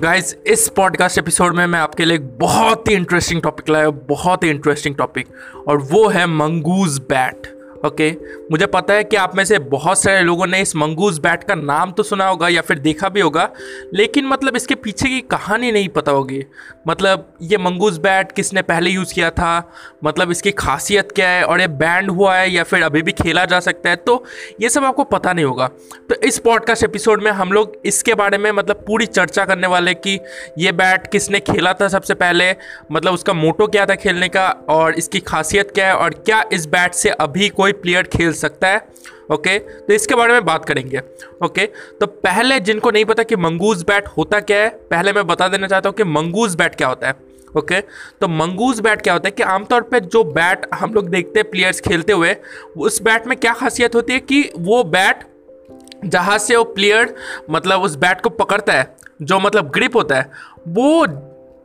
Guys इस podcast episode में मैं आपके लिए एक बहुत ही इंटरेस्टिंग टॉपिक लाया, बहुत ही इंटरेस्टिंग टॉपिक और वो है मंगूज बैट ओके। मुझे पता है कि आप में से बहुत सारे लोगों ने इस मंगूज बैट का नाम तो सुना होगा या फिर देखा भी होगा, लेकिन मतलब इसके पीछे की कहानी नहीं पता होगी। मतलब ये मंगूज बैट किसने पहले यूज़ किया था मतलब इसकी खासियत क्या है और ये बैंड हुआ है या फिर अभी भी खेला जा सकता है तो ये सब आपको पता नहीं होगा। तो इस पॉडकास्ट एपिसोड में हम लोग इसके बारे में मतलब पूरी चर्चा करने वाले कि ये बैट किसने खेला था सबसे पहले मतलब उसका मोटो क्या था खेलने का और इसकी खासियत क्या है और क्या इस बैट से अभी कोई कोई प्लेयर खेल सकता है, ओके? तो इसके बारे में बात करेंगे, ओके? तो पहले जिनको नहीं पता कि मंगूज बैट होता क्या है, पहले मैं बता देना चाहता हूँ कि मंगूज बैट क्या होता है, ओके? तो मंगूज बैट क्या होता है कि आमतौर पे जो बैट हम लोग देखते हैं, प्लेयर्स खेलते हुए, उस बैट में क्या खासियत होती है कि वो बैट जहाँ से वो प्लेयर मतलब उस बैट को पकड़ता है, जो मतलब ग्रिप होता है, वो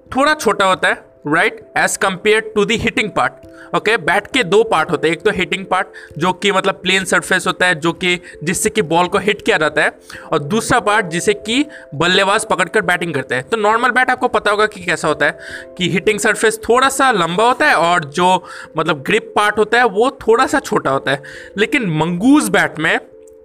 थोड़ा छोटा होता है right as compare to the hitting part okay bat के दो पार्ट होते हैं। एक तो हिटिंग पार्ट जो कि मतलब प्लेन सरफेस होता है, जो कि जिससे कि बॉल को हिट किया जाता है। और दूसरा पार्ट जिसे कि बल्लेबाज पकड़कर बैटिंग करते हैं। तो नॉर्मल बैट आपको पता होगा कि कैसा होता है, कि हिटिंग सरफेस थोड़ा सा लंबा होता है और जो मतलब ग्रिप पार्ट होता है, वो थोड़ा सा छोटा होता है। लेकिन मंगूज बैट में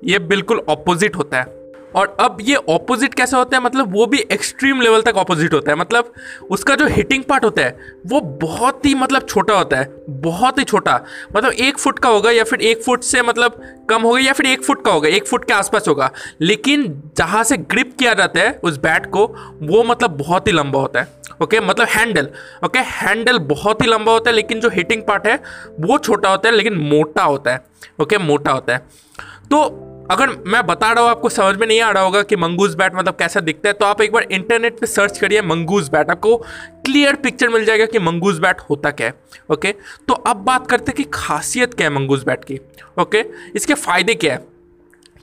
ये बिल्कुल ऑपोजिट होता है। और अब ये ऑपोजिट कैसे होता है? मतलब वो भी एक्सट्रीम लेवल तक ऑपोजिट होता है। मतलब उसका जो हिटिंग पार्ट होता है, वो बहुत ही मतलब छोटा होता है। बहुत ही छोटा। मतलब एक फुट का होगा या फिर एक फुट से मतलब कम होगा या फिर एक फुट का होगा, एक फुट के आसपास होगा। लेकिन जहाँ से ग्रिप किया जाता है उस बैट को, वो मतलब बहुत ही लंबा होता है। ओके मतलब हैंडल ओके हैंडल बहुत ही लंबा होता है, लेकिन जो हिटिंग पार्ट है, वो छोटा होता है, लेकिन मोटा होता है। ओके मोटा होता है। तो अगर मैं बता रहा हूँ, आपको समझ में नहीं आ रहा होगा कि मंगूज बैट मतलब कैसा दिखता है तो आप एक बार इंटरनेट पे सर्च करिए मंगूज बैट। आपको क्लियर पिक्चर मिल जाएगा कि मंगूज बैट होता क्या है ओके तो अब बात करते हैं कि खासियत क्या है मंगूज बैट की ओके इसके फ़ायदे क्या है?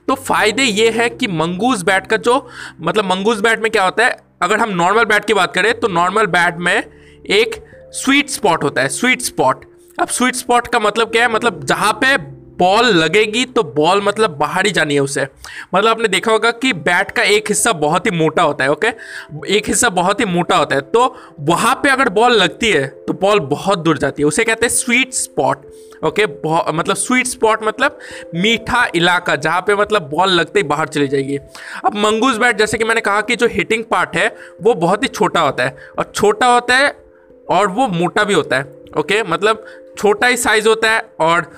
तो फ़ायदे ये है कि मंगूज बैट का जो मतलब मंगूज बैट में क्या होता है, अगर हम नॉर्मल बैट की बात करें तो नॉर्मल बैट में एक स्वीट स्पॉट होता है स्वीट स्पॉट अब स्वीट स्पॉट का मतलब क्या है? मतलब जहाँ पे बॉल लगेगी तो बॉल मतलब बाहर ही जानी है उसे। मतलब आपने देखा होगा कि बैट का एक हिस्सा बहुत ही मोटा होता है, ओके? एक हिस्सा बहुत ही मोटा होता है। तो वहाँ पे अगर बॉल लगती है तो बॉल बहुत दूर जाती है। उसे कहते हैं स्वीट स्पॉट ओके? मतलब स्वीट स्पॉट मतलब मीठा इलाका, जहाँ पे मतलब बॉल लगते ही बाहर चली जाएगी। अब मंगूज बैट, जैसे कि मैंने कहा कि जो हिटिंग पार्ट है, वो बहुत ही छोटा होता है। और छोटा होता है और वो मोटा भी होता है, ओके? मतलब छोटा ही साइज़ होता है और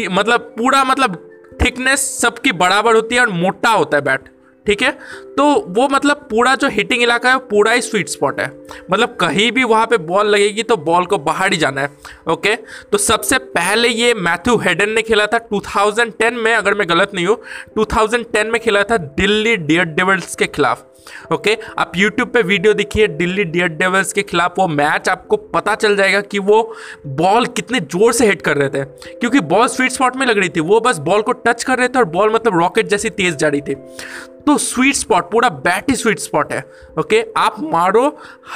मतलब पूरा मतलब थिकनेस सबकी बराबर होती है और मोटा होता है बैट ठीक है? तो वो मतलब पूरा जो हिटिंग इलाका है पूरा ही स्वीट स्पॉट है। मतलब कहीं भी वहाँ पे बॉल लगेगी तो बॉल को बाहर ही जाना है ओके तो सबसे पहले ये मैथ्यू हेडन ने खेला था 2010 में, अगर मैं गलत नहीं हूँ 2010 में खेला था दिल्ली डियर डेवल्स के खिलाफ। ओके आप यूट्यूब पे वीडियो देखिए दिल्ली डियर डेविल्स के खिलाफ वो मैच आपको पता चल जाएगा कि वो बॉल कितने ज़ोर से हिट कर रहे थे। क्योंकि बॉल स्वीट स्पॉट में लग रही थी, वो बस बॉल को टच कर रहे थे और बॉल मतलब रॉकेट जैसी तेज जा रही थी। तो स्वीट स्पॉट पूरा बैट ही स्वीट स्पॉट है। ओके आप मारो,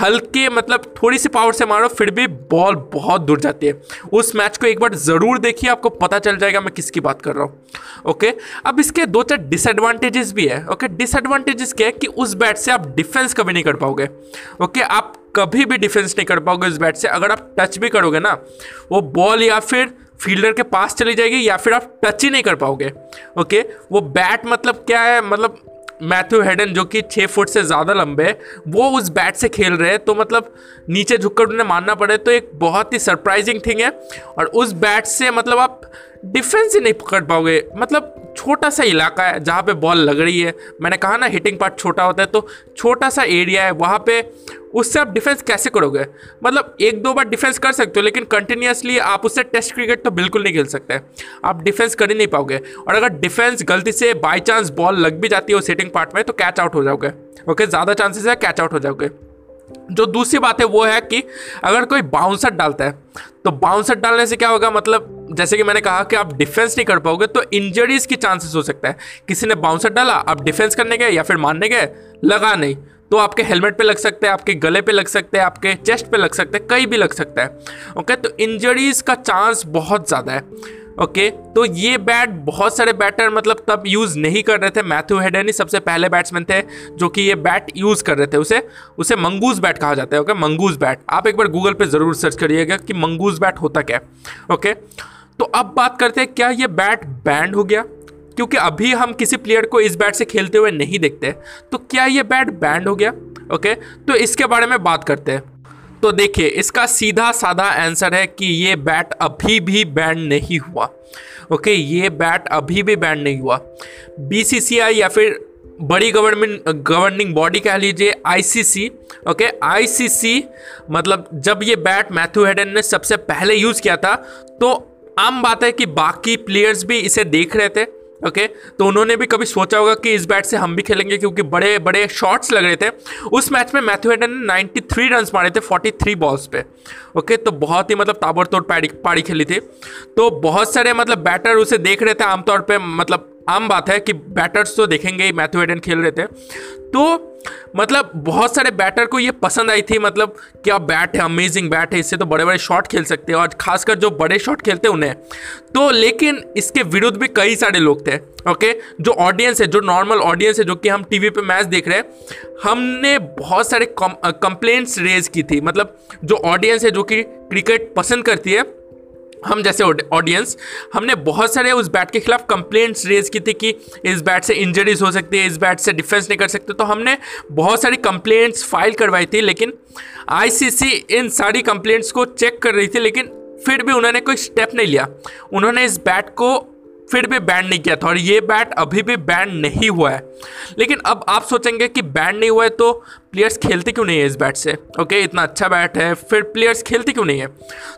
हल्के मतलब थोड़ी सी पावर से मारो, फिर भी बॉल बहुत दूर जाती है। उस मैच को एक बार ज़रूर देखिए, आपको पता चल जाएगा मैं किसकी बात कर रहा हूँ। ओके अब इसके दो चार डिसएडवांटेजेस भी है। ओके डिसएडवांटेजेस क्या है कि उस बैट से आप डिफेंस कभी नहीं कर पाओगे। ओके, आप कभी भी डिफेंस नहीं कर पाओगे उस बैट से। अगर आप टच भी करोगे ना, वो बॉल या फिर फील्डर के पास चली जाएगी या फिर आप टच ही नहीं कर पाओगे। ओके, वो बैट मतलब क्या है? मतलब मैथ्यू हेडन जो कि छः फुट से ज़्यादा लंबे वो उस बैट से खेल रहे हैं। तो मतलब नीचे झुककर उन्हें मानना पड़े तो एक बहुत ही सरप्राइजिंग थिंग है। और उस बैट से मतलब आप डिफेंस ही नहीं पकड़ पाओगे। मतलब छोटा सा इलाका है जहाँ पे बॉल लग रही है। मैंने कहा ना हिटिंग पार्ट छोटा होता है तो छोटा सा एरिया है, वहाँ पे उससे आप डिफेंस कैसे करोगे? मतलब एक दो बार डिफेंस कर सकते हो, लेकिन कंटिन्यूसली आप उससे टेस्ट क्रिकेट तो बिल्कुल नहीं खेल सकते। आप डिफेंस कर ही नहीं पाओगे। और अगर डिफेंस गलती से बाई चांस बॉल लग भी जाती है उस हिटिंग पार्ट में तो कैच आउट हो जाओगे। ओके ज़्यादा चांसेस है कैच आउट हो जाओगे। जो दूसरी बात है वो है कि अगर कोई बाउंसर डालता है तो बाउंसर डालने से क्या होगा? मतलब जैसे कि मैंने कहा कि आप डिफेंस नहीं कर पाओगे तो इंजरीज की चांसेस हो सकता है। किसी ने बाउंसर डाला, आप डिफेंस करने गए या फिर मारने गए? लगा नहीं। तो आपके हेलमेट पे लग सकते हैं, आपके गले पे लग सकते हैं, आपके चेस्ट पे लग सकते हैं, कहीं भी लग सकता है। ओके तो इंजरीज का चांस बहुत ज़्यादा है। ओके तो ये बैट बहुत सारे बैटर मतलब तब यूज़ नहीं कर रहे थे। मैथ्यू हेडन ही सबसे पहले बैट्समैन थे, जो कि ये बैट यूज़ कर रहे थे। उसे उसे मंगूज बैट कहा जाता है ओके मंगूज बैट आप एक बार गूगल पे ज़रूर सर्च करिएगा कि मंगूज बैट होता क्या है। ओके तो अब बात करते हैं, क्या ये बैट बैंड हो गया? क्योंकि अभी हम किसी प्लेयर को इस बैट से खेलते हुए नहीं देखते तो क्या ये बैट बैंड हो गया? ओके तो इसके बारे में बात करते हैं। तो देखिए, इसका सीधा साधा आंसर है कि ये बैट अभी भी बैंड नहीं हुआ। ओके ये बैट अभी भी बैंड नहीं हुआ। बीसीसीआई या फिर बड़ी गवर्नमेंट गवर्निंग बॉडी कह लीजिए आईसीसी ओके आईसीसी मतलब जब ये बैट मैथ्यू हेडन ने सबसे पहले यूज़ किया था तो आम बात है कि बाकी प्लेयर्स भी इसे देख रहे थे। Okay okay? तो उन्होंने भी कभी सोचा होगा कि इस बैट से हम भी खेलेंगे, क्योंकि बड़े बड़े शॉट्स लग रहे थे उस मैच में मैथ्यू हेडन ने 93 रन मारे थे 43 बॉल्स पे ओके okay? तो बहुत ही मतलब ताबड़तोड़ पाड़ी पाड़ी खेली थी तो बहुत सारे मतलब बैटर उसे देख रहे थे आमतौर पर मतलब आम बात है कि बैटर्स तो देखेंगे ही मैथ्यू हेडन खेल रहे थे तो मतलब बहुत सारे बैटर को ये पसंद आई थी मतलब क्या बैट है अमेजिंग बैट है, इससे तो बड़े बड़े शॉट खेल सकते हैं, और खासकर जो बड़े शॉट खेलते हैं उन्हें। तो लेकिन इसके विरुद्ध भी कई सारे लोग थे ओके जो ऑडियंस है, जो नॉर्मल ऑडियंस है, जो कि हम टीवी पे मैच देख रहे हैं, हमने बहुत सारे कंप्लेंट्स रेज की थी। मतलब जो ऑडियंस है, जो कि क्रिकेट पसंद करती है हम जैसे ऑडियंस हमने बहुत सारे उस बैट के खिलाफ कंप्लेंट्स रेज की थी कि इस बैट से इंजरीज हो सकती है, इस बैट से डिफेंस नहीं कर सकते। तो हमने बहुत सारी कंप्लेंट्स फ़ाइल करवाई थी, लेकिन आईसीसी इन सारी कंप्लेंट्स को चेक कर रही थी, लेकिन फिर भी उन्होंने कोई स्टेप नहीं लिया। उन्होंने इस बैट को फिर भी बैन नहीं किया था और ये बैट अभी भी बैन नहीं हुआ है। लेकिन अब आप सोचेंगे कि बैन नहीं हुआ है तो प्लेयर्स खेलते क्यों नहीं है इस बैट से? ओके इतना अच्छा बैट है, फिर प्लेयर्स खेलते क्यों नहीं है?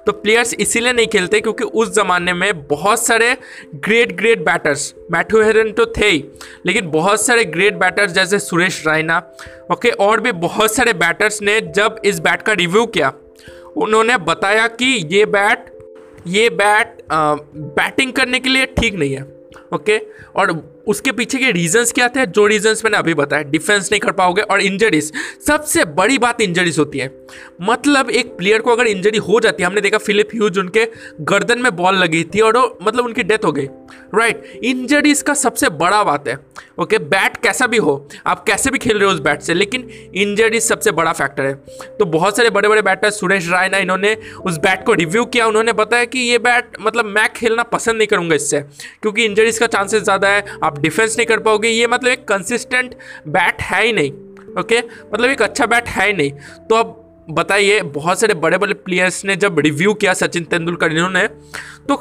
तो प्लेयर्स इसीलिए नहीं खेलते क्योंकि उस ज़माने में बहुत सारे great great batters Matthew Hayden तो थे ही, लेकिन बहुत सारे ग्रेट बैटर्स जैसे सुरेश रायना ओके और भी बहुत सारे बैटर्स ने जब इस बैट का रिव्यू किया, उन्होंने बताया कि ये बैट ये बैट आ, बैटिंग करने के लिए ठीक नहीं है ओके? और उसके पीछे के रीजंस क्या थे? जो रीजंस मैंने अभी बताया डिफेंस नहीं कर पाओगे और इंजरीज सबसे बड़ी बात इंजरीज होती है। मतलब एक प्लेयर को अगर इंजरी हो जाती है हमने देखा फिलिप ह्यूज उनके गर्दन में बॉल लगी थी और मतलब उनकी डेथ हो गई। राइट इंजरीज का सबसे बड़ा बात है। ओके okay, बैट कैसा भी हो आप कैसे भी खेल रहे हो उस बैट से लेकिन इंजरीज सबसे बड़ा फैक्टर है। तो बहुत सारे बड़े बड़े बैटर सुरेश रायना इन्होंने उस बैट को रिव्यू किया। उन्होंने बताया कि ये बैट मतलब मैं खेलना पसंद नहीं करूँगा इससे क्योंकि इंजरीज का चांसेस ज़्यादा है आप डिफेंस नहीं कर पाओगे, ये मतलब एक कंसिस्टेंट बैट है ही नहीं ओके मतलब एक अच्छा बैट है ही नहीं। तो अब बताइए, बहुत सारे बड़े बड़े प्लेयर्स ने जब रिव्यू किया सचिन तेंदुलकर, इन्होंने तो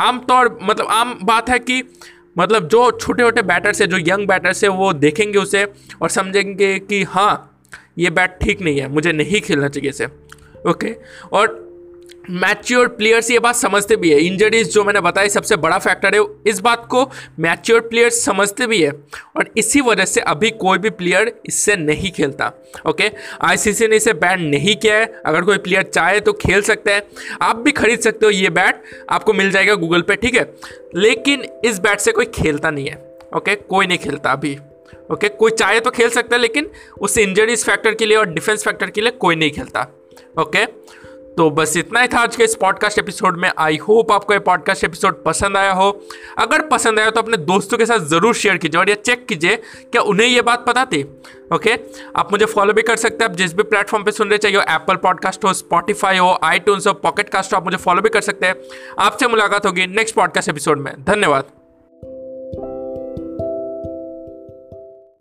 आमतौर मतलब आम बात है कि मतलब जो छोटे छोटे बैटर्स है, जो यंग बैटर्स है, वो देखेंगे उसे और समझेंगे कि हाँ ये बैट ठीक नहीं है, मुझे नहीं खेलना चाहिए इसे ओके और मैच्योर प्लेयर्स, ये बात समझते भी है। इंजरीज जो मैंने बताई, सबसे बड़ा फैक्टर है, इस बात को मैच्योर प्लेयर्स समझते भी है। और इसी वजह से अभी कोई भी प्लेयर इससे नहीं खेलता, ओके? आईसीसी ने इसे बैन नहीं किया है। अगर कोई प्लेयर चाहे तो खेल सकता है। आप भी खरीद सकते हो ये बैट आपको मिल जाएगा गूगल पे, ठीक है? लेकिन इस बैट से कोई खेलता नहीं है, ओके? कोई नहीं खेलता अभी, ओके? कोई चाहे तो खेल सकता है, लेकिन उस इंजरीज फैक्टर के लिए और डिफेंस फैक्टर के लिए कोई नहीं खेलता, ओके? तो बस इतना ही था आज के इस पॉडकास्ट एपिसोड में। आई होप आपको ये पॉडकास्ट एपिसोड पसंद आया हो। अगर पसंद आया तो अपने दोस्तों के साथ ज़रूर शेयर कीजिए और ये चेक कीजिए क्या उन्हें ये बात पता थी ओके आप मुझे फॉलो भी कर सकते हैं। आप जिस भी प्लेटफॉर्म पे सुन रहे चाहिए एप्पल पॉडकास्ट हो स्पॉटीफाई हो आई हो पॉकेट कास्ट हो, आप मुझे फॉलो भी कर सकते हैं। आपसे मुलाकात होगी नेक्स्ट पॉडकास्ट एपिसोड में। धन्यवाद।